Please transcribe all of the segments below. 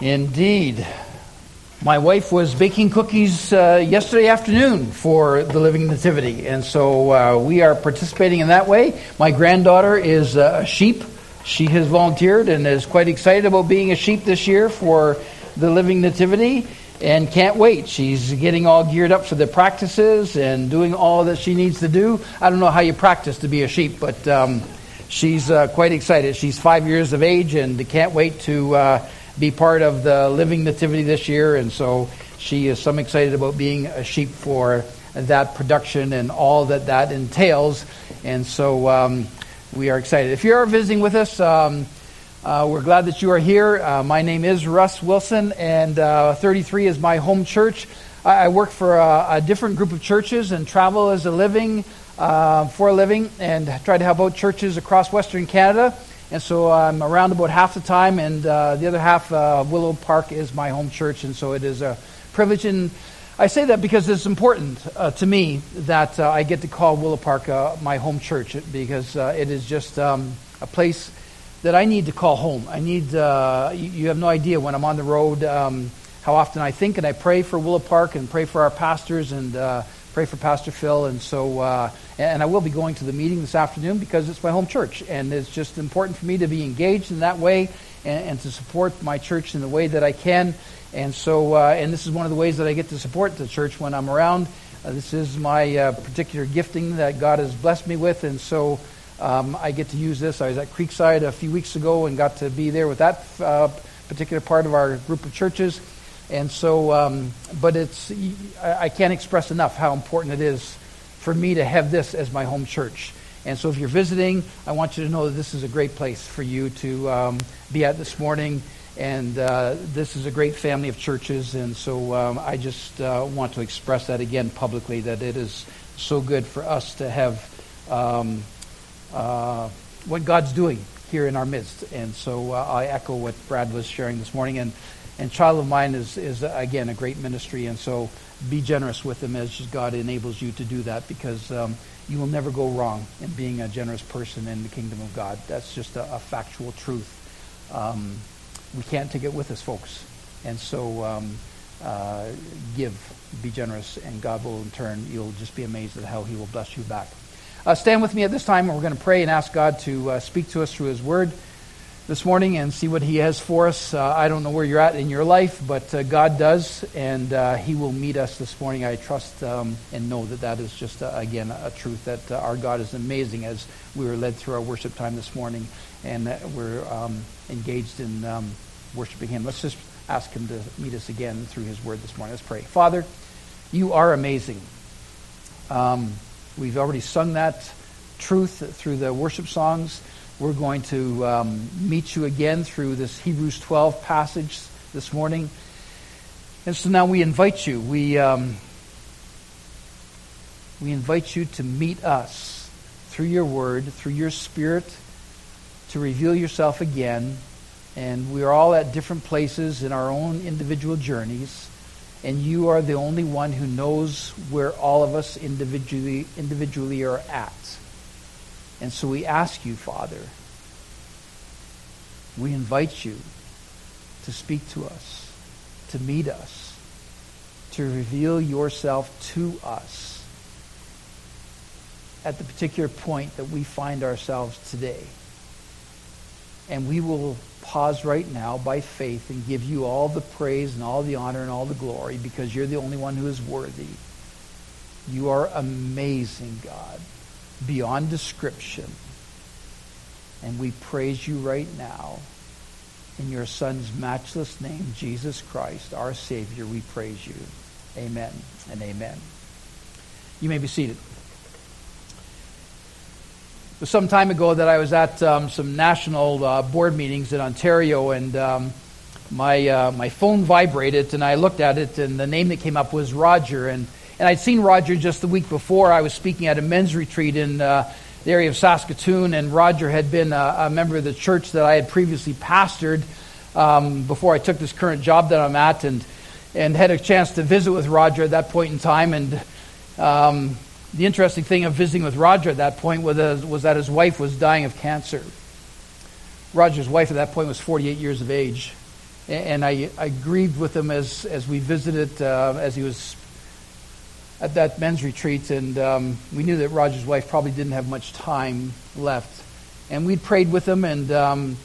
Indeed. My wife was baking cookies uh, yesterday afternoon for the Living Nativity, and so uh, we are participating in that way. My granddaughter is uh, a sheep. She has volunteered and is quite excited about being a sheep this year for the Living Nativity and can't wait. She's getting all geared up for the practices and doing all that she needs to do. I don't know how you practice to be a sheep, but um, she's uh, quite excited. She's five years of age and can't wait to uh, be part of the Living Nativity this year, and so she is some excited about being a sheep for that production and all that that entails. And so um, we are excited. If you're visiting with us, um, uh, we're glad that you are here. Uh, my name is Russ Wilson, and uh, 33 is my home church. I, I work for a, a, different group of churches and travel as a living uh, for a living, and try to help out churches across Western Canada. And so I'm around about half the time, and uh, the other half, uh, Willow Park, is my home church. And so it is a privilege. And I say that because it's important uh, to me that uh, I get to call Willow Park uh, my home church because uh, it is just um, a place that I need to call home. I need, you have no idea when I'm on the road um, how often I think and I pray for Willow Park and pray for our pastors and pray for Pastor Phil. And so, and I will be going to the meeting this afternoon because it's my home church, and it's just important for me to be engaged in that way and, and to support my church in the way that I can. And so, uh, and this is one of the ways that I get to support the church when I'm around. Uh, this is my uh, particular gifting that God has blessed me with, and so. Um, I get to use this. I was at Creekside a few weeks ago and got to be there with that uh, particular part of our group of churches and so, um, but it's, I can't express enough how important it is for me to have this as my home church. And so, if you're visiting, I want you to know that this is a great place for you to um, be at this morning. And uh, this is a great family of churches. And so, um, I just uh, want to express that again publicly that it is so good for us to have um, uh, what God's doing here in our midst. And so, uh, I echo what Brad was sharing this morning. And and Child of Mine is, is again, a great ministry. And so be generous with them as God enables you to do that because um, you will never go wrong in being a generous person in the kingdom of God. That's just a, a factual truth. Um, we can't take it with us, folks. And so um, uh, give, be generous, and God will in turn, you'll just be amazed at how he will bless you back. Uh, stand with me at this time, and we're going to pray and ask God to uh, speak to us through his word this morning and see what He has for us. Uh, I don't know where you're at in your life, but uh, God does, and uh, He will meet us this morning. I trust um, and know that that is just, uh, again, a truth that uh, our God is amazing as we were led through our worship time this morning and we're um, engaged in um, worshiping Him. Let's just ask Him to meet us again through His word this morning. Let's pray. Father, you are amazing. Um, we've already sung that truth through the worship songs. We're going to um, meet you again through this Hebrews 12 passage this morning. And so now we invite you. We, um, we invite you to meet us through your word, through your spirit, to reveal yourself again. And we are all at different places in our own individual journeys. And you are the only one who knows where all of us individually, individually are at. And so we ask you, Father, we invite you to speak to us, to meet us, to reveal yourself to us at the particular point that we find ourselves today. And we will pause right now by faith and give you all the praise and all the honor and all the glory because you're the only one who is worthy. You are amazing, God beyond description. And we praise you right now. In your Son's matchless name, Jesus Christ, our Savior, we praise you. Amen and amen. You may be seated. It was some time ago that I was at um, some national uh, board meetings in Ontario, and um, my uh, my phone vibrated, and I looked at it, and the name that came up was Roger, and and I'd seen Roger just the week before. I was speaking at a men's retreat in uh, the area of Saskatoon, and Roger had been a, a, member of the church that I had previously pastored um, before I took this current job that I'm at, and and had a chance to visit with Roger at that point in time. And um, the interesting thing of visiting with Roger at that point was, uh, was that his wife was dying of cancer. Roger's wife at that point was 48 years of age and I, I grieved with him as, as we visited, uh, as he was at that men's retreat, and um, we knew that Roger's wife probably didn't have much time left. And we'd prayed with him, and um,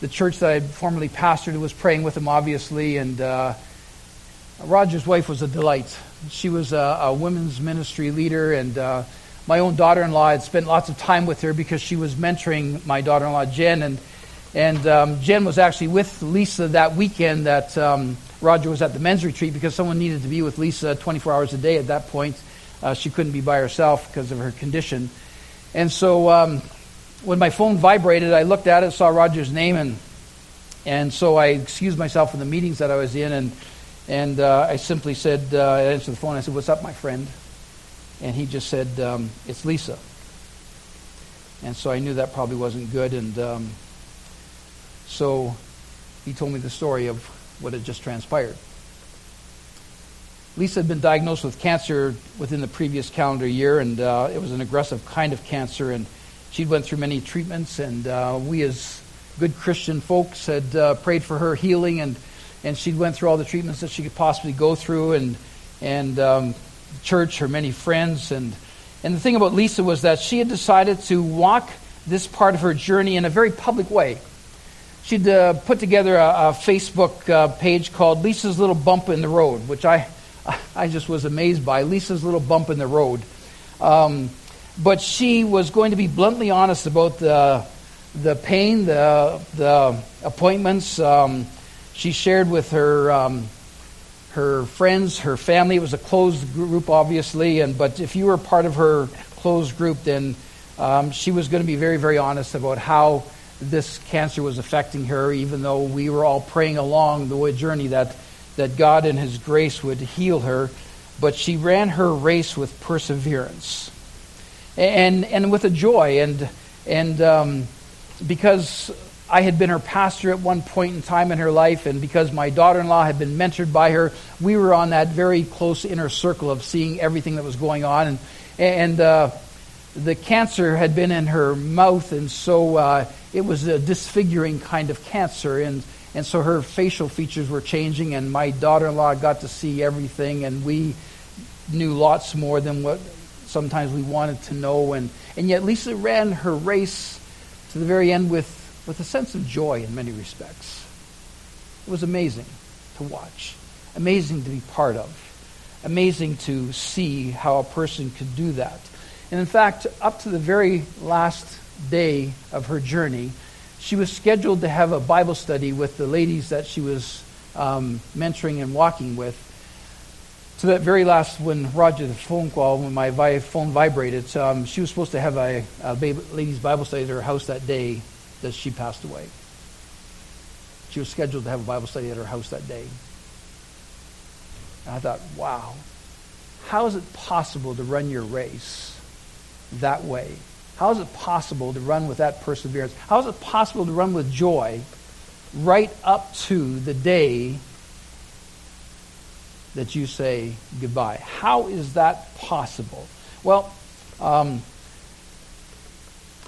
the church that I formerly pastored was praying with him, obviously, and uh, Roger's wife was a delight. She was a, a women's ministry leader, and uh, my own daughter-in-law had spent lots of time with her because she was mentoring my daughter-in-law Jen, and and um, Jen was actually with Lisa that weekend that um, Roger was at the men's retreat because someone needed to be with Lisa 24 hours a day at that point. Uh, she couldn't be by herself because of her condition. And so um, when my phone vibrated, I looked at it, saw Roger's name, and and so I excused myself from the meetings that I was in, and and uh, I simply said, uh, I answered the phone. I said, "What's up, my friend?" And he just said, um, "It's Lisa." And so I knew that probably wasn't good, and um, so he told me the story of what had just transpired. Lisa had been diagnosed with cancer within the previous calendar year, and uh, it was an aggressive kind of cancer. And she'd went through many treatments, and uh, we, as good Christian folks, had uh, prayed for her healing, and and she'd went through all the treatments that she could possibly go through, and and um, church, her many friends, and and the thing about Lisa was that she had decided to walk this part of her journey in a very public way she'd uh, put together a, a Facebook uh, page called Lisa's Little Bump in the Road, which I, I just was amazed by. Lisa's Little Bump in the Road. Um, but she was going to be bluntly honest about the, the pain, the, the appointments. Um, she shared with her, um, her friends, her family. It was a closed group, obviously, and, but if you were part of her closed group, then um, she was going to be very, very honest about how this cancer was affecting her, even though we were all praying along the journey that, that God in His grace would heal her. But she ran her race with perseverance and, and with a joy. And, and um, because I had been her pastor at one point in time in her life, and because my daughter in law had been mentored by her, we were on that very close inner circle of seeing everything that was going on. And, and uh, the cancer had been in her mouth, and so uh, it was a disfiguring kind of cancer. And, and so her facial features were changing, and my daughter in law got to see everything, and we knew lots more than what sometimes we wanted to know. And, and yet, Lisa ran her race to the very end with, with a sense of joy in many respects. It was amazing to watch, amazing to be part of, amazing to see how a person could do that. And in fact, up to the very last day of her journey, she was scheduled to have a Bible study with the ladies that she was um, mentoring and walking with. So that very last, when Roger, the phone call, when my vi- phone vibrated, um, she was supposed to have a, a baby, ladies' Bible study at her house that day that she passed away. She was scheduled to have a Bible study at her house that day. And I thought, wow, how is it possible to run your race that way? How is it possible to run with that perseverance? How is it possible to run with joy right up to the day that you say goodbye? How is that possible? Well, um,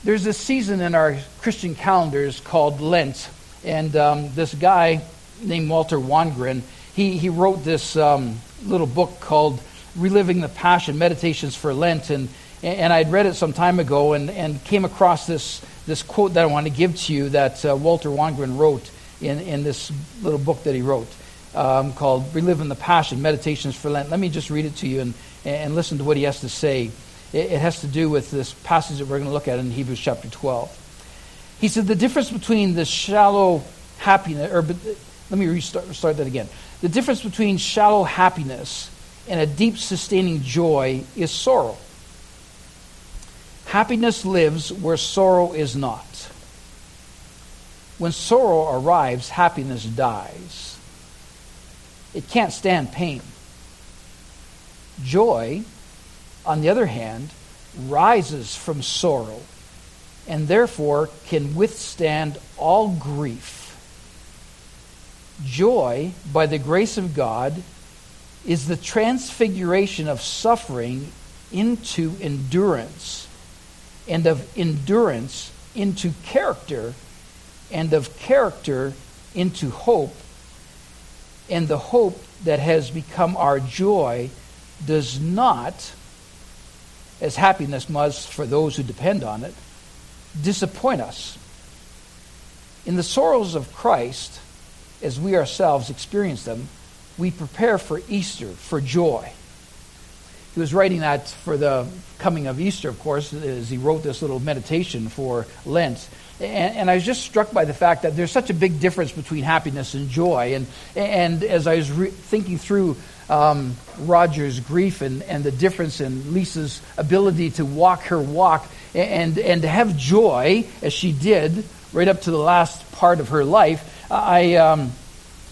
there's this season in our Christian calendars called Lent, and um, this guy named Walter Wangerin, he, he wrote this um, little book called Reliving the Passion, Meditations for Lent, and and I'd read it some time ago and, and came across this, this quote that I want to give to you that uh, Walter Wangerin wrote in, in this little book that he wrote um, called Reliving the Passion Meditations for Lent. Let me just read it to you and, and listen to what he has to say. It, it has to do with this passage that we're going to look at in Hebrews chapter 12. He said, The difference between the shallow happiness, or let me restart start that again. The difference between shallow happiness and a deep sustaining joy is sorrow. Happiness lives where sorrow is not. When sorrow arrives, happiness dies. It can't stand pain. Joy, on the other hand, rises from sorrow and therefore can withstand all grief. Joy, by the grace of God, is the transfiguration of suffering into endurance and of endurance into character, and of character into hope and the hope that has become our joy does not, as happiness must for those who depend on it, disappoint us. In the sorrows of Christ, as we ourselves experience them, we prepare for Easter, for joy. He was writing that for the coming of Easter, of course, as he wrote this little meditation for Lent. And, and, I was just struck by the fact that there's such a big difference between happiness and joy. And, and as I was re- thinking through um, Roger's grief and, and the difference in Lisa's ability to walk her walk and, and to have joy, as she did, right up to the last part of her life, I, um,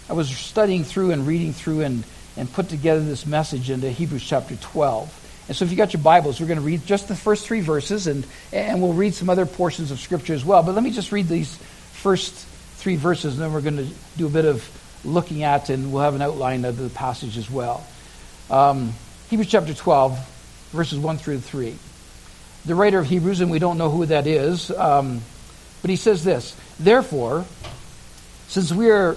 I was studying through and reading through and, and put together this message into Hebrews chapter 12. And so if you've got your Bibles, we're going to read just the first three verses, and, and we'll read some other portions of Scripture as well. But let me just read these first three verses, and then we're going to do a bit of looking at, and we'll have an outline of the passage as well. Um, Hebrews chapter 12, verses 1 through 3. The writer of Hebrews, and we don't know who that is, um, but he says this Therefore, since we are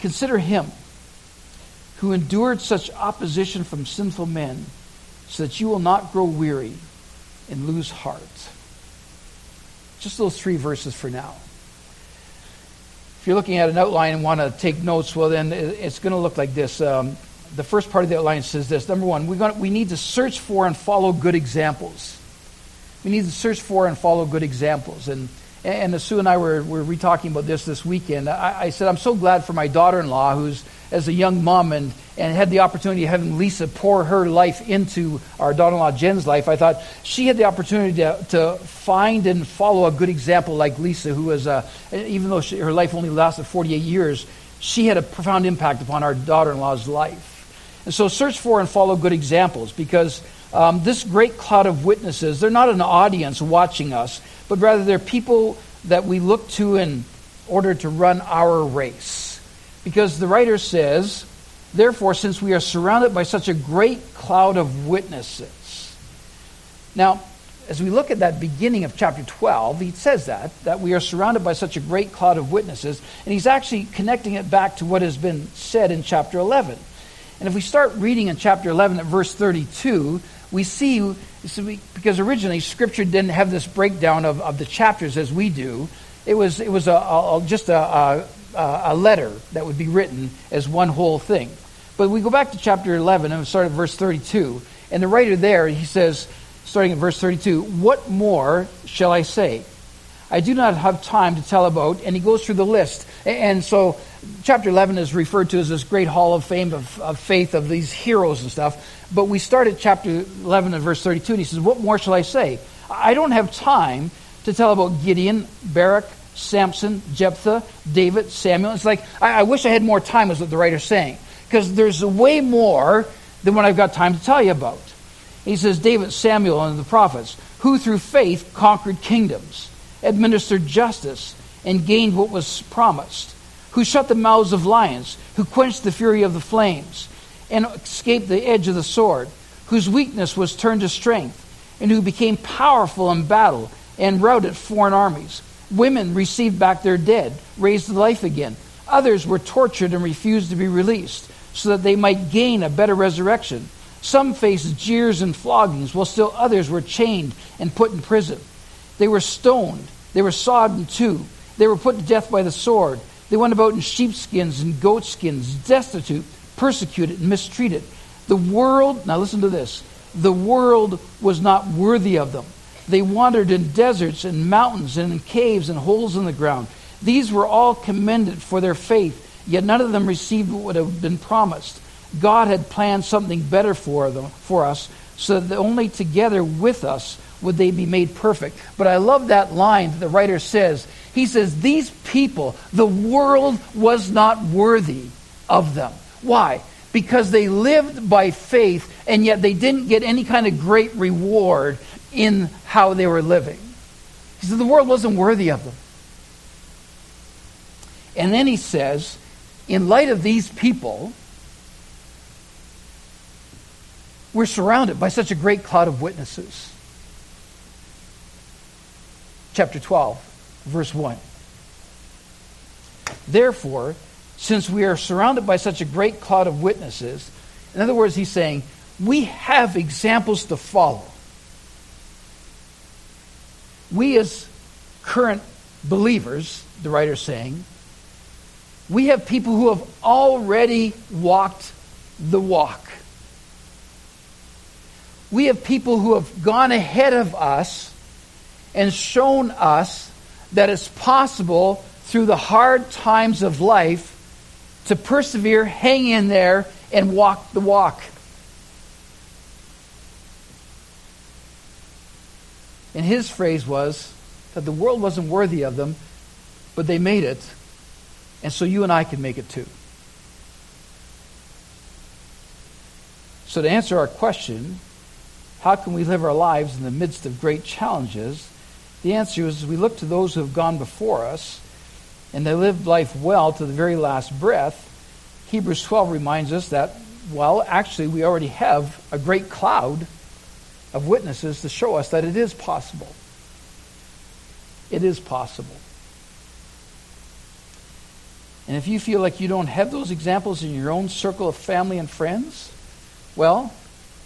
Consider him who endured such opposition from sinful men, so that you will not grow weary and lose heart. Just those three verses for now. If you're looking at an outline and want to take notes, well, then it's going to look like this. Um, the first part of the outline says this Number one, we we need to search for and follow good examples. We need to search for and follow good examples. And and Sue and I were, were re talking about this this weekend. I, I said, I'm so glad for my daughter in law, who's as a young mom and, and had the opportunity of having Lisa pour her life into our daughter in law Jen's life. I thought she had the opportunity to, to find and follow a good example like Lisa, who was, uh, even though she, her life only lasted 48 years, she had a profound impact upon our daughter in law's life. And so search for and follow good examples because um, this great cloud of witnesses, they're not an audience watching us, but rather they're people that we look to in order to run our race. Because the writer says, Therefore, since we are surrounded by such a great cloud of witnesses. Now, as we look at that beginning of chapter 12, he says that, that we are surrounded by such a great cloud of witnesses, and he's actually connecting it back to what has been said in chapter 11. And if we start reading in chapter 11 at verse 32, we see, because originally Scripture didn't have this breakdown of, of the chapters as we do. It was, it was a, a just a, a, a, letter that would be written as one whole thing. But we go back to chapter 11 and start at verse 32. And the writer there, he says, starting at verse 32, What more shall I say? I do not have time to tell about, and he goes through the list. And so, chapter 11 is referred to as this great hall of fame of, of faith of these heroes and stuff. But we start at chapter 11 and verse 32, and he says, What more shall I say? I don't have time to tell about Gideon, Barak, Samson, Jephthah, David, Samuel. It's like, I, I wish I had more time, is what the writer's saying. Because there's way more than what I've got time to tell you about. He says, David, Samuel, and the prophets, who through faith conquered kingdoms administered justice, and gained what was promised, who shut the mouths of lions, who quenched the fury of the flames, and escaped the edge of the sword, whose weakness was turned to strength, and who became powerful in battle and routed foreign armies. Women received back their dead, raised to life again. Others were tortured and refused to be released, so that they might gain a better resurrection. Some faced jeers and floggings, while still others were chained and put in prison. They were stoned. They were sawed in two. They were put to death by the sword. They went about in sheepskins and goatskins, destitute, persecuted, and mistreated. The world, now listen to this, the world was not worthy of them. They wandered in deserts and mountains and in caves and holes in the ground. These were all commended for their faith, yet none of them received what would have been promised. God had planned something better for them, for us, so that only together with us would they be made perfect. But I love that line that the writer says. He says, These people, the world was not worthy of them. Why? because they lived by faith and yet they didn't get any kind of great reward in how they were living. He said the world wasn't worthy of them. And then he says, in light of these people, we're surrounded by such a great cloud of witnesses. Chapter 12, verse 1. Therefore, since we are surrounded by such a great cloud of witnesses, in other words, he's saying, we have examples to follow. We, as current believers, the writer's saying, we have people who have already walked the walk. We have people who have gone ahead of us and shown us that it's possible through the hard times of life to persevere, hang in there, and walk the walk. And his phrase was that the world wasn't worthy of them, but they made it, and so you and I can make it too. So, to answer our question, how can we live our lives in the midst of great challenges? The answer is we look to those who have gone before us and they lived life well to the very last breath. Hebrews 12 reminds us that, well, actually, we already have a great cloud of witnesses to show us that it is possible. It is possible. And if you feel like you don't have those examples in your own circle of family and friends, well,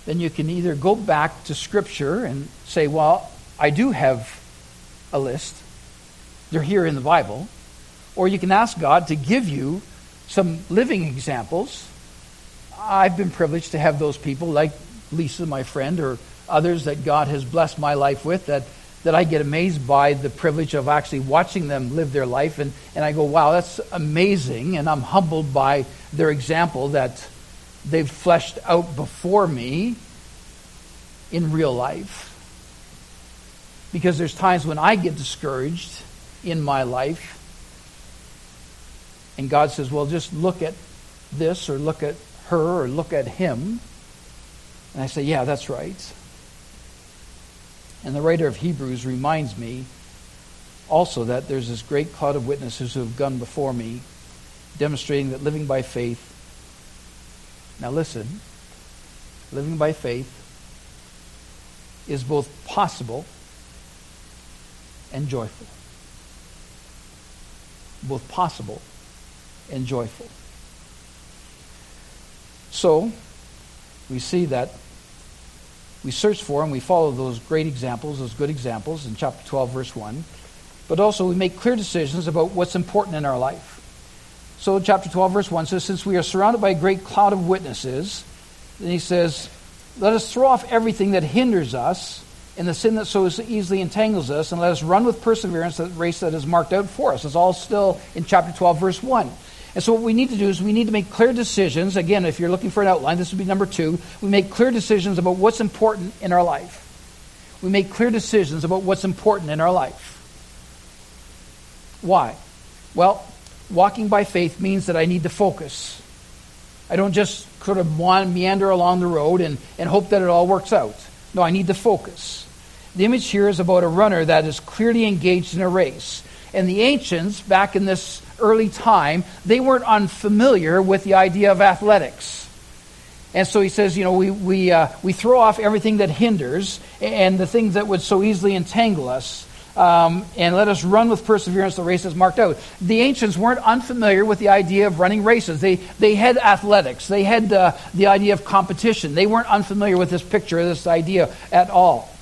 then you can either go back to Scripture and say, well, I do have a list. They're here in the Bible. Or you can ask God to give you some living examples. I've been privileged to have those people like Lisa, my friend, or others that God has blessed my life with that, that I get amazed by the privilege of actually watching them live their life. And, and I go, wow, that's amazing. And I'm humbled by their example that they've fleshed out before me in real life. Because there's times when I get discouraged in my life and God says, well, just look at this or look at her or look at him. And I say, yeah, that's right. And the writer of Hebrews reminds me also that there's this great cloud of witnesses who have gone before me, demonstrating that living by faith. Now listen, living by faith is both possible and joyful. Both possible and joyful. So, we see that we search for and we follow those great examples, those good examples in chapter 12, verse 1. But also, we make clear decisions about what's important in our life. So, chapter 12, verse 1 says, Since we are surrounded by a great cloud of witnesses, then he says, Let us throw off everything that hinders us and the sin that so easily entangles us, and let us run with perseverance the race that is marked out for us. It's all still in chapter 12, verse 1. And so, what we need to do is we need to make clear decisions. Again, if you're looking for an outline, this would be number two. We make clear decisions about what's important in our life. We make clear decisions about what's important in our life. Why? Well, walking by faith means that I need to focus. I don't just sort of meander along the road and, and hope that it all works out. No, I need to focus. The image here is about a runner that is clearly engaged in a race. And the ancients, back in this early time, they weren't unfamiliar with the idea of athletics. And so he says, you know, we, we, uh, we throw off everything that hinders and the things that would so easily entangle us. Um, and let us run with perseverance the race that's marked out. The ancients weren't unfamiliar with the idea of running races. They, they had athletics, they had uh, the idea of competition. They weren't unfamiliar with this picture, this idea at all.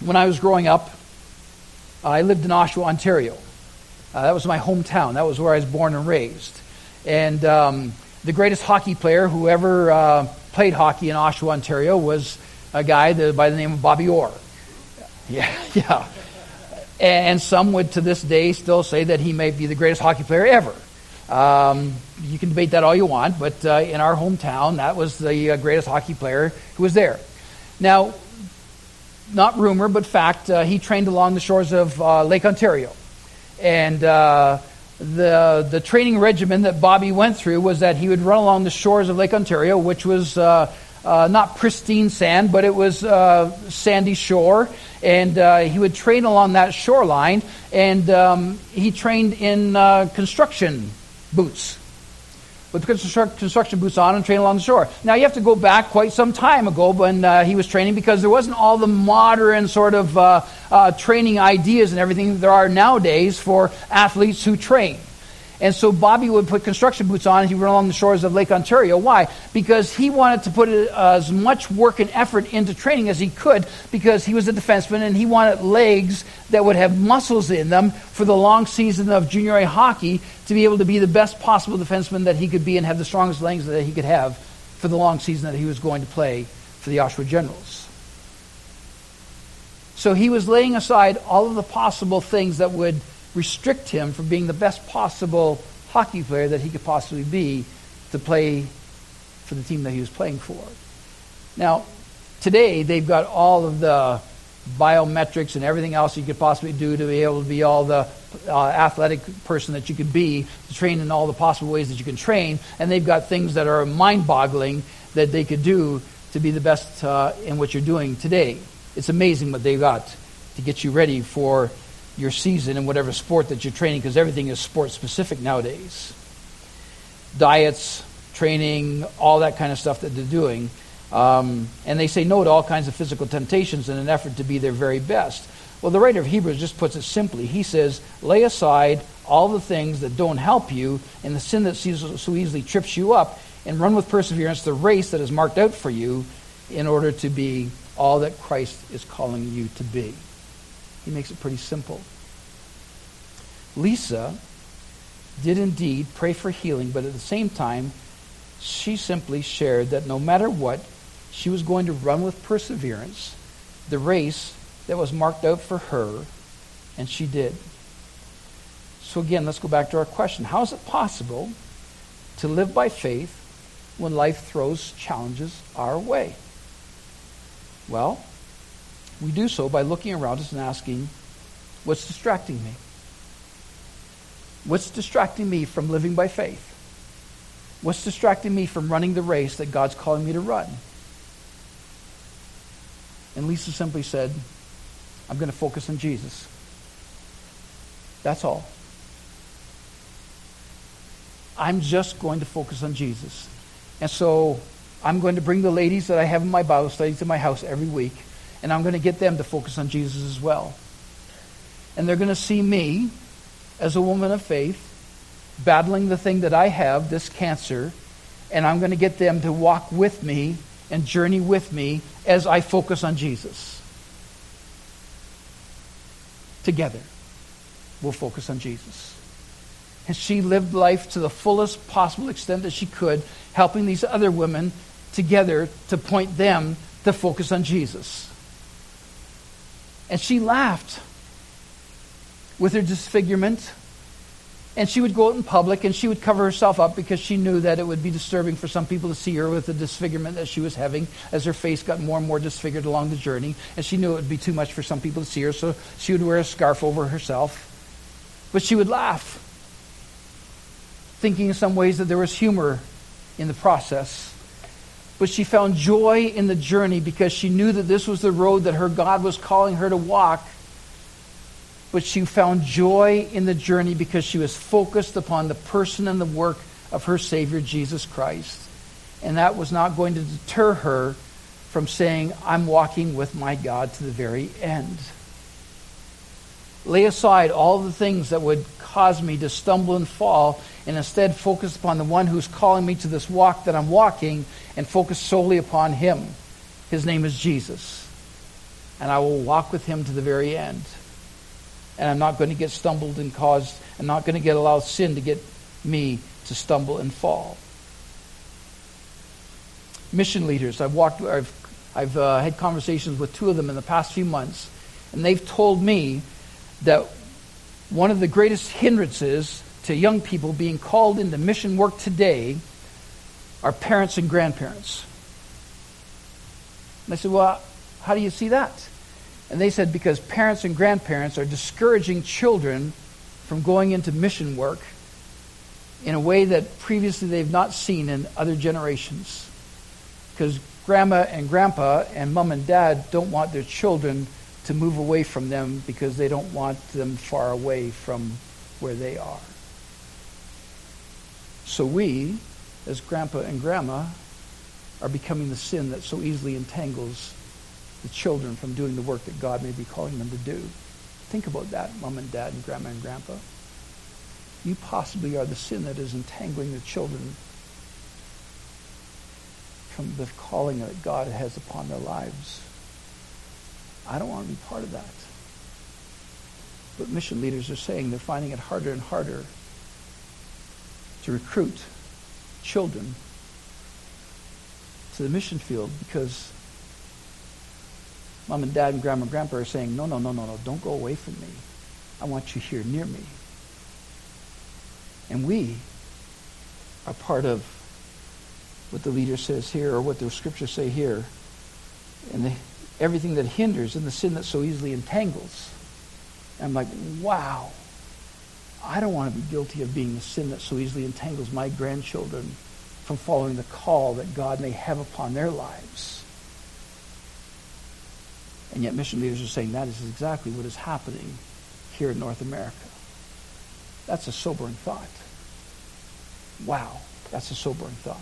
When I was growing up, I lived in Oshawa, Ontario. Uh, that was my hometown. That was where I was born and raised. And um, the greatest hockey player who ever uh, played hockey in Oshawa, Ontario, was a guy that, by the name of Bobby Orr. Yeah, yeah. And some would, to this day, still say that he may be the greatest hockey player ever. Um, you can debate that all you want, but uh, in our hometown, that was the uh, greatest hockey player who was there. Now, not rumor, but fact, uh, he trained along the shores of uh, Lake Ontario. And uh, the, the training regimen that Bobby went through was that he would run along the shores of Lake Ontario, which was uh, uh, not pristine sand, but it was uh, sandy shore. And he would train along that shoreline, and um, he trained in construction boots with construction boots on and train along the shore. Now, you have to go back quite some time ago when uh, he was training because there wasn't all the modern sort of uh, uh, training ideas and everything there are nowadays for athletes who train. And so Bobby would put construction boots on and he would run along the shores of Lake Ontario. Why? Because he wanted to put uh, as much work and effort into training as he could because he was a defenseman and he wanted legs that would have muscles in them for the long season of junior A hockey to be able to be the best possible defenseman that he could be and have the strongest legs that he could have for the long season that he was going to play for the Oshawa Generals. So he was laying aside all of the possible things that would – restrict him from being the best possible hockey player that he could possibly be to play for the team that he was playing for. Now, today they've got all of the biometrics and everything else you could possibly do to be able to be all the uh, athletic person that you could be, to train in all the possible ways that you can train, and they've got things that are mind-boggling that they could do to be the best uh, in what you're doing today. It's amazing what they've got to get you ready for your season in whatever sport that you're training because everything is sport specific nowadays. Diets, training, all that kind of stuff that they're doing. Um, and they say no to all kinds of physical temptations in an effort to be their very best. Well, the writer of Hebrews just puts it simply. He says, lay aside all the things that don't help you and the sin that so easily trips you up, and run with perseverance the race that is marked out for you in order to be all that Christ is calling you to be. He makes it pretty simple. Lisa did indeed pray for healing, but at the same time, she simply shared that no matter what, she was going to run with perseverance the race that was marked out for her, and she did. So, again, let's go back to our question How is it possible to live by faith when life throws challenges our way? Well, we do so by looking around us and asking, what's distracting me? What's distracting me from living by faith? What's distracting me from running the race that God's calling me to run? And Lisa simply said, I'm going to focus on Jesus. That's all. I'm just going to focus on Jesus. And so I'm going to bring the ladies that I have in my Bible study to my house every week and I'm going to get them to focus on Jesus as well. And they're going to see me as a woman of faith battling the thing that I have, this cancer, and I'm going to get them to walk with me and journey with me as I focus on Jesus. Together, we'll focus on Jesus. And she lived life to the fullest possible extent that she could, helping these other women together to point them to focus on Jesus. And she laughed with her disfigurement. And she would go out in public and she would cover herself up because she knew that it would be disturbing for some people to see her with the disfigurement that she was having as her face got more and more disfigured along the journey. And she knew it would be too much for some people to see her, so she would wear a scarf over herself. But she would laugh, thinking in some ways that there was humor in the process but she found joy in the journey because she knew that this was the road that her God was calling her to walk. But she found joy in the journey because she was focused upon the person and the work of her Savior, Jesus Christ. And that was not going to deter her from saying, I'm walking with my God to the very end. Lay aside all the things that would cause me to stumble and fall, and instead focus upon the one who's calling me to this walk that I'm walking, and focus solely upon him. His name is Jesus. And I will walk with him to the very end. And I'm not going to get stumbled and caused, I'm not going to get allow sin to get me to stumble and fall. Mission leaders, I've walked, I've, I've uh, had conversations with two of them in the past few months, and they've told me that one of the greatest hindrances to young people being called into mission work today are parents and grandparents. And I said, Well, how do you see that? And they said, Because parents and grandparents are discouraging children from going into mission work in a way that previously they've not seen in other generations. Because grandma and grandpa and mom and dad don't want their children to move away from them because they don't want them far away from where they are. So we, as grandpa and grandma, are becoming the sin that so easily entangles the children from doing the work that God may be calling them to do. Think about that, mom and dad and grandma and grandpa. You possibly are the sin that is entangling the children from the calling that God has upon their lives. I don't want to be part of that. But mission leaders are saying they're finding it harder and harder to recruit children to the mission field because mom and dad and grandma and grandpa are saying, no, no, no, no, no, don't go away from me. I want you here near me. And we are part of what the leader says here or what the scriptures say here. And the, everything that hinders and the sin that so easily entangles. And I'm like, wow. I don't want to be guilty of being the sin that so easily entangles my grandchildren from following the call that God may have upon their lives. And yet mission leaders are saying that is exactly what is happening here in North America. That's a sobering thought. Wow, that's a sobering thought.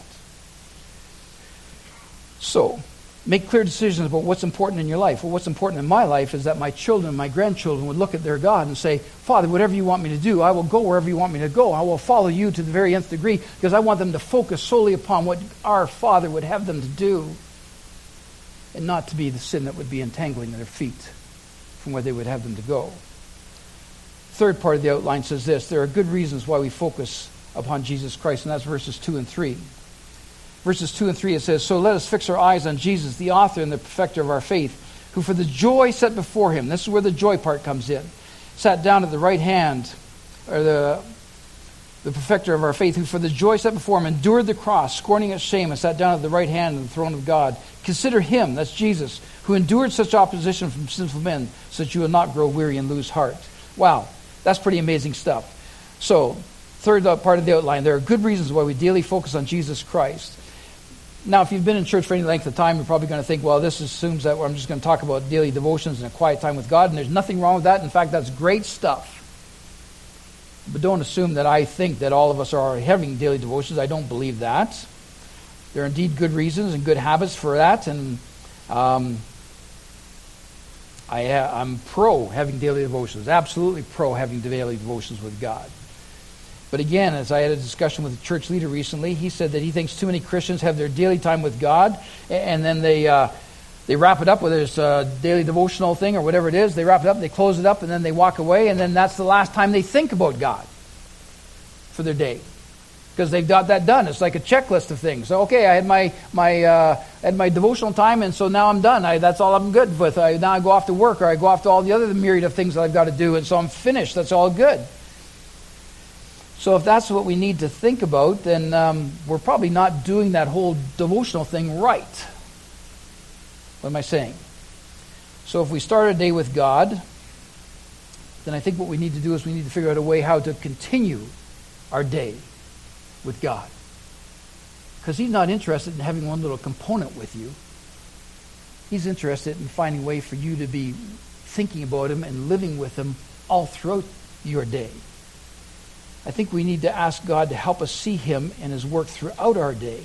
So, make clear decisions about what's important in your life. Well, what's important in my life is that my children, my grandchildren would look at their God and say, Father, whatever you want me to do, I will go wherever you want me to go. I will follow you to the very nth degree because I want them to focus solely upon what our Father would have them to do and not to be the sin that would be entangling their feet from where they would have them to go. Third part of the outline says this there are good reasons why we focus upon Jesus Christ, and that's verses 2 and 3 verses 2 and 3, it says, So let us fix our eyes on Jesus, the author and the perfecter of our faith, who for the joy set before him, this is where the joy part comes in, sat down at the right hand, or the, the perfecter of our faith, who for the joy set before him endured the cross, scorning its shame, and sat down at the right hand of the throne of God. Consider him, that's Jesus, who endured such opposition from sinful men, so that you will not grow weary and lose heart. Wow, that's pretty amazing stuff. So, third part of the outline, there are good reasons why we daily focus on Jesus Christ. Now, if you've been in church for any length of time, you're probably going to think, well, this assumes that I'm just going to talk about daily devotions and a quiet time with God, and there's nothing wrong with that. In fact, that's great stuff. But don't assume that I think that all of us are having daily devotions. I don't believe that. There are indeed good reasons and good habits for that, and um, I, am pro having daily devotions, absolutely pro having daily devotions with God. But again, as I had a discussion with a church leader recently, he said that he thinks too many Christians have their daily time with God, and then they uh, they wrap it up with this uh, daily devotional thing or whatever it is. They wrap it up, they close it up, and then they walk away, and then that's the last time they think about God for their day because they've got that done. It's like a checklist of things. So, okay, I had my my uh, had my devotional time, and so now I'm done. I, that's all I'm good with. I, now I go off to work, or I go off to all the other myriad of things that I've got to do, and so I'm finished. That's all good. So if that's what we need to think about, then um, we're probably not doing that whole devotional thing right. What am I saying? So if we start a day with God, then I think what we need to do is we need to figure out a way how to continue our day with God. Because He's not interested in having one little component with you. He's interested in finding a way for you to be thinking about Him and living with Him all throughout your day. I think we need to ask God to help us see Him and His work throughout our day.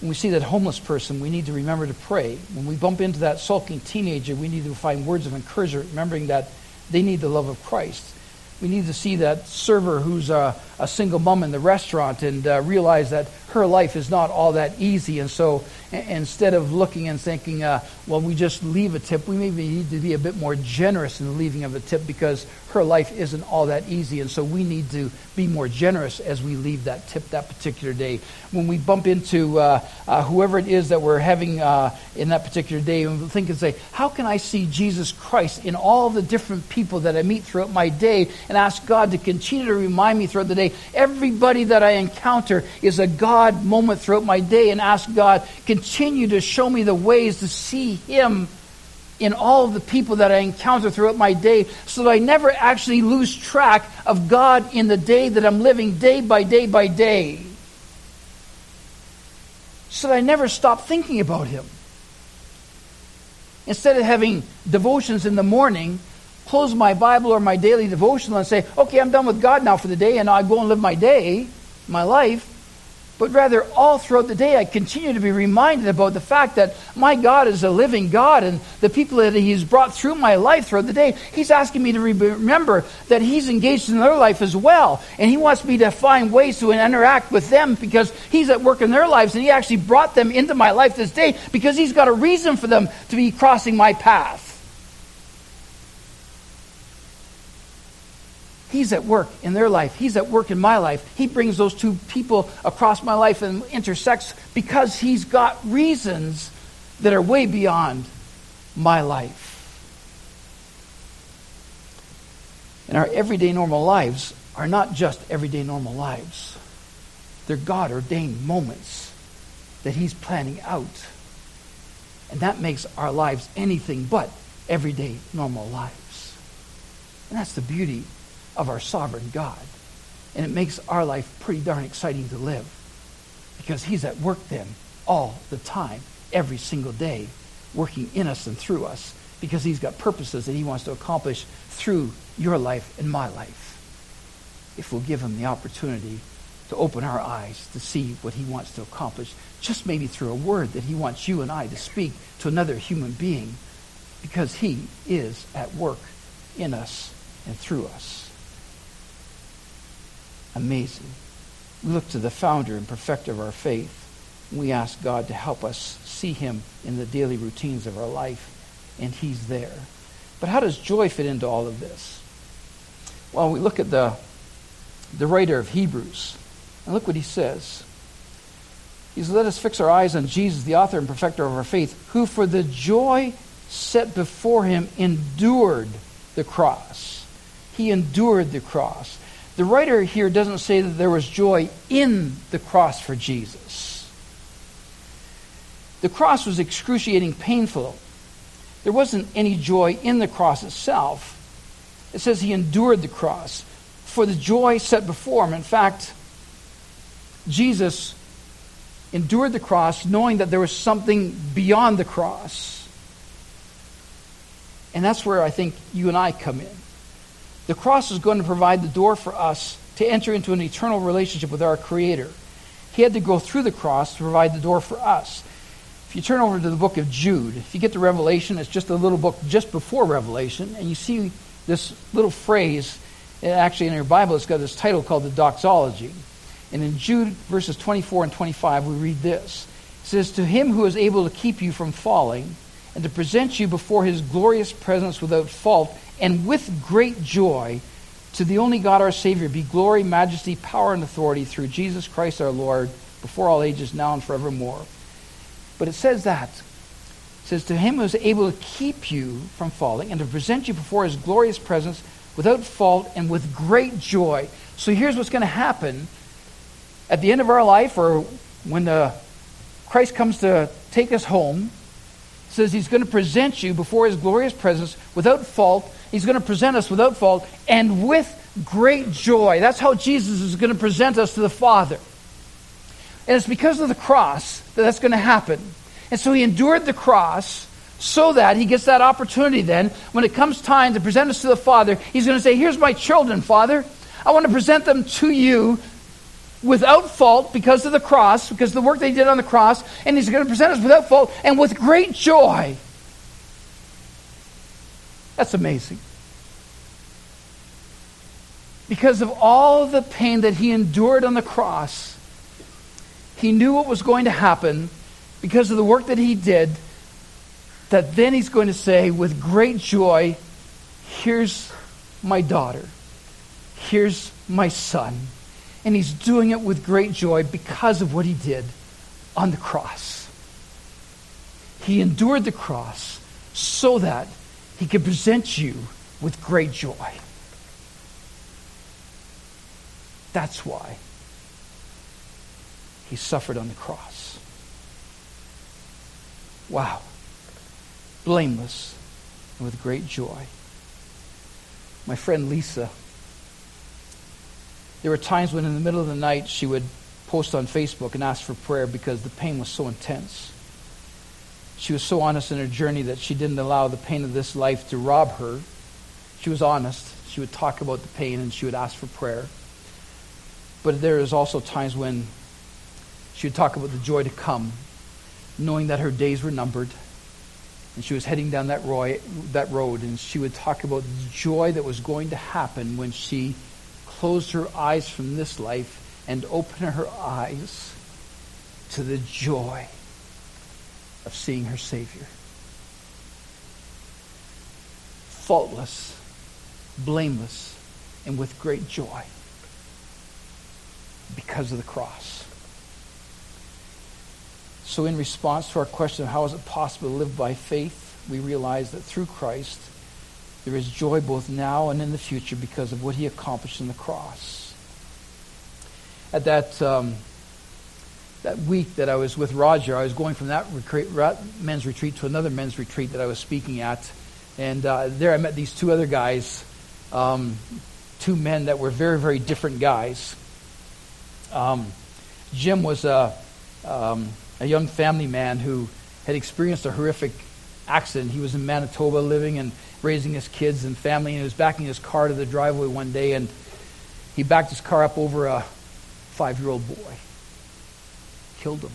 When we see that homeless person, we need to remember to pray. When we bump into that sulking teenager, we need to find words of encouragement, remembering that they need the love of Christ. We need to see that server who's a, a single mom in the restaurant and uh, realize that her life is not all that easy. And so instead of looking and thinking, uh, well, we just leave a tip, we maybe need to be a bit more generous in the leaving of a tip because her life isn't all that easy. And so we need to be more generous as we leave that tip that particular day. When we bump into uh, uh, whoever it is that we're having uh, in that particular day, and think and say, how can I see Jesus Christ in all the different people that I meet throughout my day and ask God to continue to remind me throughout the day, everybody that I encounter is a God moment throughout my day and ask God, continue to show me the ways to see Him in all the people that I encounter throughout my day so that I never actually lose track of God in the day that I'm living day by day by day. So that I never stop thinking about Him. Instead of having devotions in the morning, close my Bible or my daily devotional and say, okay, I'm done with God now for the day, and I go and live my day, my life but rather all throughout the day I continue to be reminded about the fact that my God is a living God and the people that He's brought through my life throughout the day, He's asking me to remember that He's engaged in their life as well. And He wants me to find ways to interact with them because He's at work in their lives and He actually brought them into my life this day because He's got a reason for them to be crossing my path. He's at work in their life. He's at work in my life. He brings those two people across my life and intersects because he's got reasons that are way beyond my life. And our everyday normal lives are not just everyday normal lives. They're God ordained moments that He's planning out. And that makes our lives anything but everyday normal lives. And that's the beauty of our sovereign God. And it makes our life pretty darn exciting to live because He's at work then all the time, every single day, working in us and through us because He's got purposes that He wants to accomplish through your life and my life. If we'll give Him the opportunity to open our eyes to see what He wants to accomplish, just maybe through a word that He wants you and I to speak to another human being because He is at work in us and through us amazing. We look to the founder and perfecter of our faith. We ask God to help us see him in the daily routines of our life, and he's there. But how does joy fit into all of this? Well, we look at the, the writer of Hebrews, and look what he says. He says, Let us fix our eyes on Jesus, the author and perfecter of our faith, who for the joy set before him endured the cross. He endured the cross. The writer here doesn't say that there was joy in the cross for Jesus. The cross was excruciating painful. There wasn't any joy in the cross itself. It says he endured the cross for the joy set before him. In fact, Jesus endured the cross knowing that there was something beyond the cross. And that's where I think you and I come in. The cross is going to provide the door for us to enter into an eternal relationship with our Creator. He had to go through the cross to provide the door for us. If you turn over to the book of Jude, if you get to Revelation, it's just a little book just before Revelation, and you see this little phrase. Uh, actually, in your Bible, it's got this title called the Doxology. And in Jude verses 24 and 25, we read this. It says, To him who is able to keep you from falling and to present you before his glorious presence without fault and with great joy to the only God our Savior be glory, majesty, power, and authority through Jesus Christ our Lord, before all ages, now and forevermore. But it says that. It says, To him who is able to keep you from falling and to present you before his glorious presence without fault and with great joy. So here's what's going to happen at the end of our life or when the Christ comes to take us home. Says he's going to present you before his glorious presence without fault He's going to present us without fault and with great joy. That's how Jesus is going to present us to the Father. And it's because of the cross that that's going to happen. And so he endured the cross so that he gets that opportunity then, when it comes time to present us to the Father, he's going to say, Here's my children, Father. I want to present them to you without fault because of the cross, because of the work they did on the cross, and he's going to present us without fault and with great joy. That's amazing. Because of all the pain that he endured on the cross, he knew what was going to happen because of the work that he did. That then he's going to say, with great joy, Here's my daughter. Here's my son. And he's doing it with great joy because of what he did on the cross. He endured the cross so that he could present you with great joy. That's why he suffered on the cross. Wow. Blameless, and with great joy. My friend Lisa, there were times when in the middle of the night she would post on Facebook and ask for prayer because the pain was so intense. She was so honest in her journey that she didn't allow the pain of this life to rob her. She was honest. She would talk about the pain and she would ask for prayer. But there is also times when she would talk about the joy to come, knowing that her days were numbered. And she was heading down that, roy, that road, and she would talk about the joy that was going to happen when she closed her eyes from this life and opened her eyes to the joy of seeing her Savior. Faultless, blameless, and with great joy because of the cross. So, in response to our question of how is it possible to live by faith, we realize that through Christ, there is joy both now and in the future because of what he accomplished in the cross. At that, um, that week that I was with Roger, I was going from that retreat, men's retreat to another men's retreat that I was speaking at. And uh, there I met these two other guys, um, two men that were very, very different guys. Um, Jim was a, um, a young family man who had experienced a horrific accident. He was in Manitoba living and raising his kids and family, and he was backing his car to the driveway one day, and he backed his car up over a five year old boy, killed him.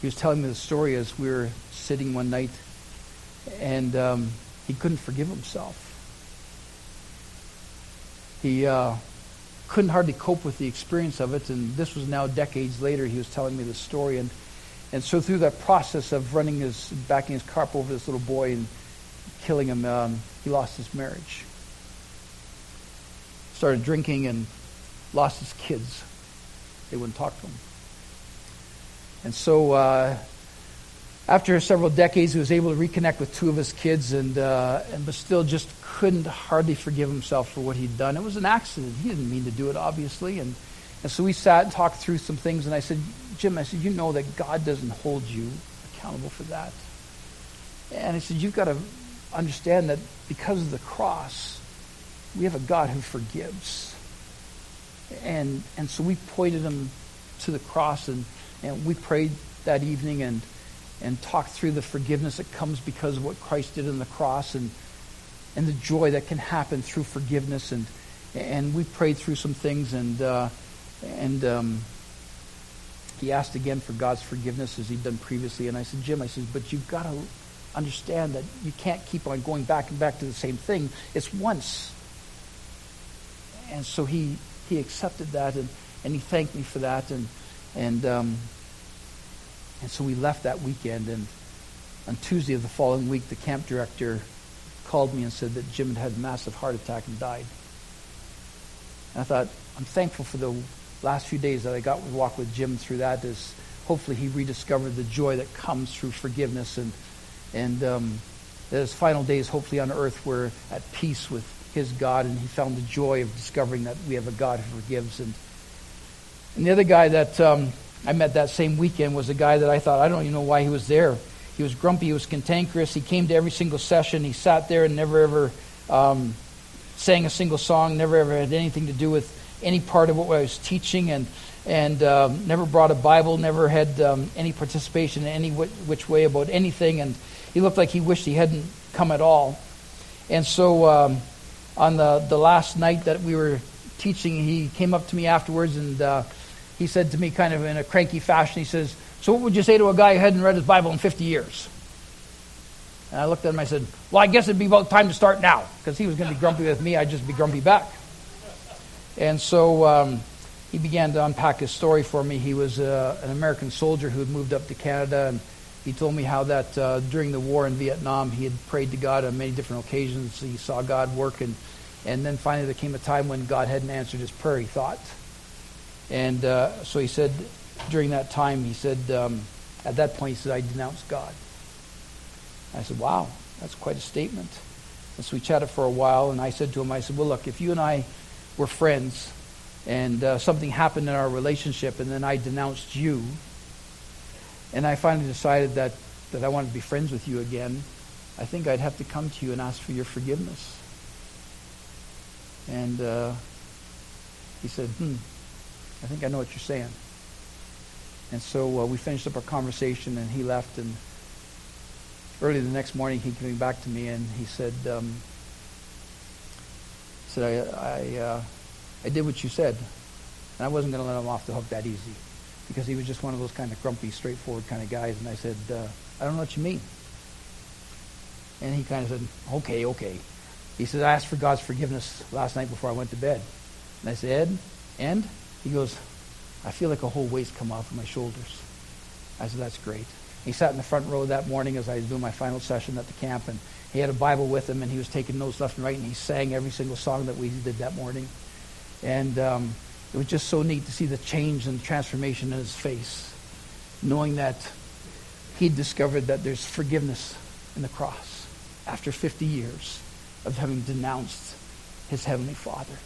He was telling me the story as we were sitting one night, and um, he couldn't forgive himself. He uh, couldn't hardly cope with the experience of it. And this was now decades later. He was telling me the story. And, and so through that process of running his, backing his car over this little boy and killing him, um, he lost his marriage. Started drinking and lost his kids. They wouldn't talk to him. And so uh, after several decades, he was able to reconnect with two of his kids, and, uh, and but still just couldn't hardly forgive himself for what he'd done. It was an accident. He didn't mean to do it, obviously. And, and so we sat and talked through some things, and I said, Jim, I said, you know that God doesn't hold you accountable for that. And I said, you've got to understand that because of the cross, we have a God who forgives. And, and so we pointed him to the cross, and, and we prayed that evening, and and talk through the forgiveness that comes because of what Christ did on the cross and and the joy that can happen through forgiveness and and we prayed through some things and uh, and um, he asked again for God's forgiveness as he'd done previously. And I said Jim I said but you've got to understand that you can't keep on going back and back to the same thing. It's once. And so he he accepted that and and he thanked me for that. And and um, and so we left that weekend, and on Tuesday of the following week, the camp director called me and said that Jim had had a massive heart attack and died. And I thought, I'm thankful for the last few days that I got to walk with Jim through that. Is hopefully he rediscovered the joy that comes through forgiveness, and and um, his final days, hopefully on earth, were at peace with his God, and he found the joy of discovering that we have a God who forgives. And and the other guy that um, I met that same weekend was a guy that I thought, I don't even know why he was there. He was grumpy, he was cantankerous. He came to every single session. He sat there and never ever um, sang a single song, never ever had anything to do with any part of what I was teaching, and, and um, never brought a Bible, never had um, any participation in any which way about anything. And he looked like he wished he hadn't come at all. And so um, on the, the last night that we were teaching, he came up to me afterwards and uh, he said to me, kind of in a cranky fashion, he says, So what would you say to a guy who hadn't read his Bible in 50 years? And I looked at him, I said, Well, I guess it'd be about time to start now. Because he was going to be grumpy with me, I'd just be grumpy back. And so um, he began to unpack his story for me. He was uh, an American soldier who had moved up to Canada, and he told me how that uh, during the war in Vietnam, he had prayed to God on many different occasions. He saw God work, and, and then finally there came a time when God hadn't answered his prayer, he thought. And uh, so he said, during that time, he said, um, at that point, he said, I denounced God. I said, wow, that's quite a statement. And so we chatted for a while, and I said to him, I said, well, look, if you and I were friends and uh, something happened in our relationship and then I denounced you, and I finally decided that, that I wanted to be friends with you again, I think I'd have to come to you and ask for your forgiveness. And uh, he said, hmm, I think I know what you're saying. And so uh, we finished up our conversation, and he left. And early the next morning, he came back to me, and he said, um, said I, I, uh, I did what you said. And I wasn't going to let him off the hook that easy because he was just one of those kind of grumpy, straightforward kind of guys. And I said, uh, I don't know what you mean. And he kind of said, okay, okay. He said, I asked for God's forgiveness last night before I went to bed. And I said, Ed, and? He goes, I feel like a whole weight's come off of my shoulders. I said, that's great. He sat in the front row that morning as I was doing my final session at the camp, and he had a Bible with him, and he was taking notes left and right, and he sang every single song that we did that morning. And um, it was just so neat to see the change and transformation in his face, knowing that he discovered that there's forgiveness in the cross after 50 years of having denounced his heavenly Father.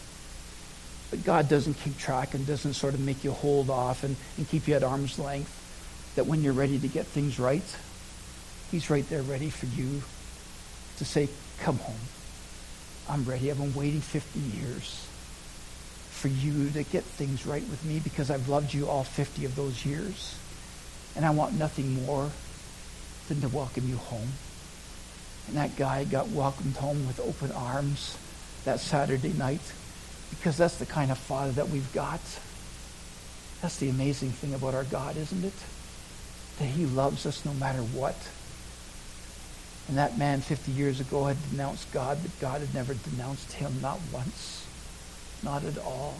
But God doesn't keep track and doesn't sort of make you hold off and, and keep you at arm's length. That when you're ready to get things right, He's right there ready for you to say, Come home. I'm ready. I've been waiting 50 years for you to get things right with me because I've loved you all 50 of those years. And I want nothing more than to welcome you home. And that guy got welcomed home with open arms that Saturday night because that's the kind of Father that we've got. That's the amazing thing about our God, isn't it? That he loves us no matter what. And that man 50 years ago had denounced God, but God had never denounced him, not once, not at all.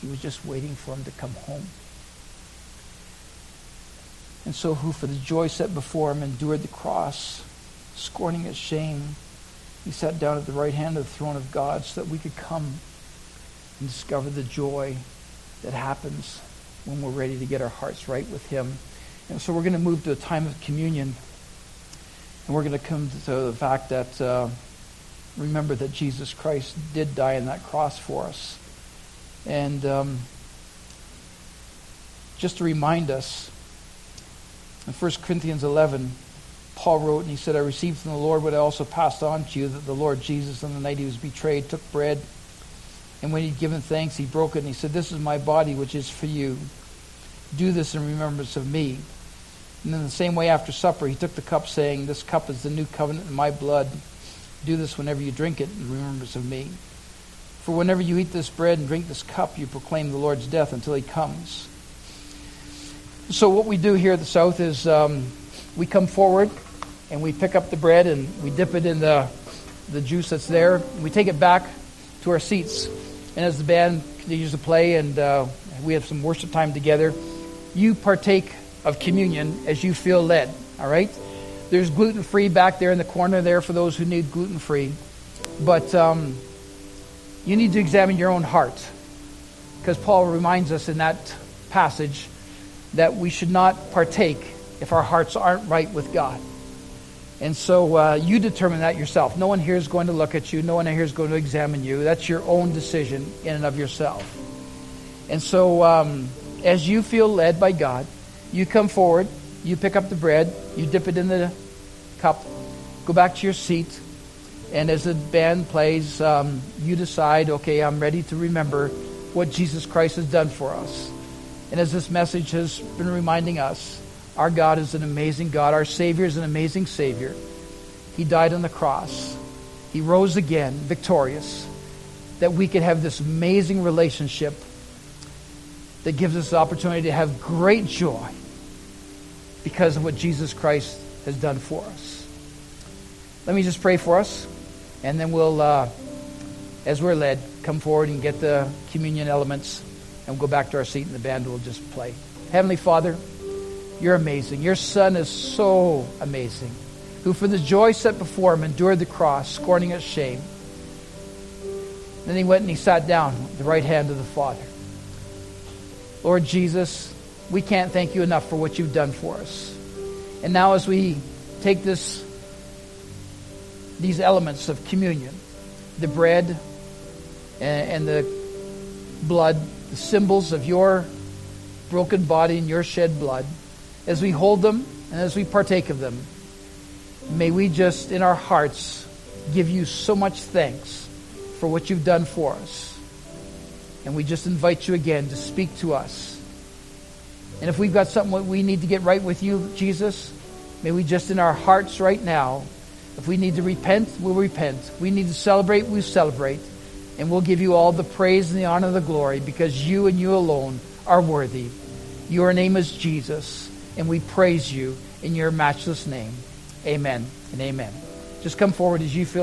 He was just waiting for him to come home. And so, who for the joy set before him endured the cross, scorning its shame, he sat down at the right hand of the throne of God so that we could come and discover the joy that happens when we're ready to get our hearts right with Him. And so we're going to move to a time of communion. And we're going to come to the fact that, uh, remember that Jesus Christ did die on that cross for us. And um, just to remind us, in 1 Corinthians 11, Paul wrote, and he said, I received from the Lord what I also passed on to you, that the Lord Jesus, on the night he was betrayed, took bread. And when he'd given thanks, he broke it and he said, This is my body, which is for you. Do this in remembrance of me. And in the same way, after supper, he took the cup, saying, This cup is the new covenant in my blood. Do this whenever you drink it in remembrance of me. For whenever you eat this bread and drink this cup, you proclaim the Lord's death until he comes. So, what we do here at the South is um, we come forward and we pick up the bread and we dip it in the, the juice that's there. We take it back to our seats. And as the band continues to play and uh, we have some worship time together, you partake of communion as you feel led. All right? There's gluten free back there in the corner there for those who need gluten free. But um, you need to examine your own heart. Because Paul reminds us in that passage that we should not partake if our hearts aren't right with God. And so uh, you determine that yourself. No one here is going to look at you. No one here is going to examine you. That's your own decision in and of yourself. And so um, as you feel led by God, you come forward, you pick up the bread, you dip it in the cup, go back to your seat, and as the band plays, um, you decide, okay, I'm ready to remember what Jesus Christ has done for us. And as this message has been reminding us, our God is an amazing God. Our Savior is an amazing Savior. He died on the cross. He rose again, victorious, that we could have this amazing relationship that gives us the opportunity to have great joy because of what Jesus Christ has done for us. Let me just pray for us, and then we'll, uh, as we're led, come forward and get the communion elements, and we'll go back to our seat, and the band will just play. Heavenly Father, you're amazing. Your son is so amazing, who for the joy set before him endured the cross, scorning its shame. Then he went and he sat down at the right hand of the Father. Lord Jesus, we can't thank you enough for what you've done for us. And now as we take this these elements of communion, the bread and, the blood, the symbols of your broken body and your shed blood, as we hold them and as we partake of them, May we just, in our hearts, give you so much thanks for what you've done for us. And we just invite you again to speak to us. And if we've got something we need to get right with you, Jesus, may we just in our hearts right now, if we need to repent, we'll repent. We need to celebrate, we'll celebrate. And we'll give you all the praise and the honor and the glory because you and you alone are worthy. Your name is Jesus, and we praise you in your matchless name. Amen and amen. Just come forward as you feel.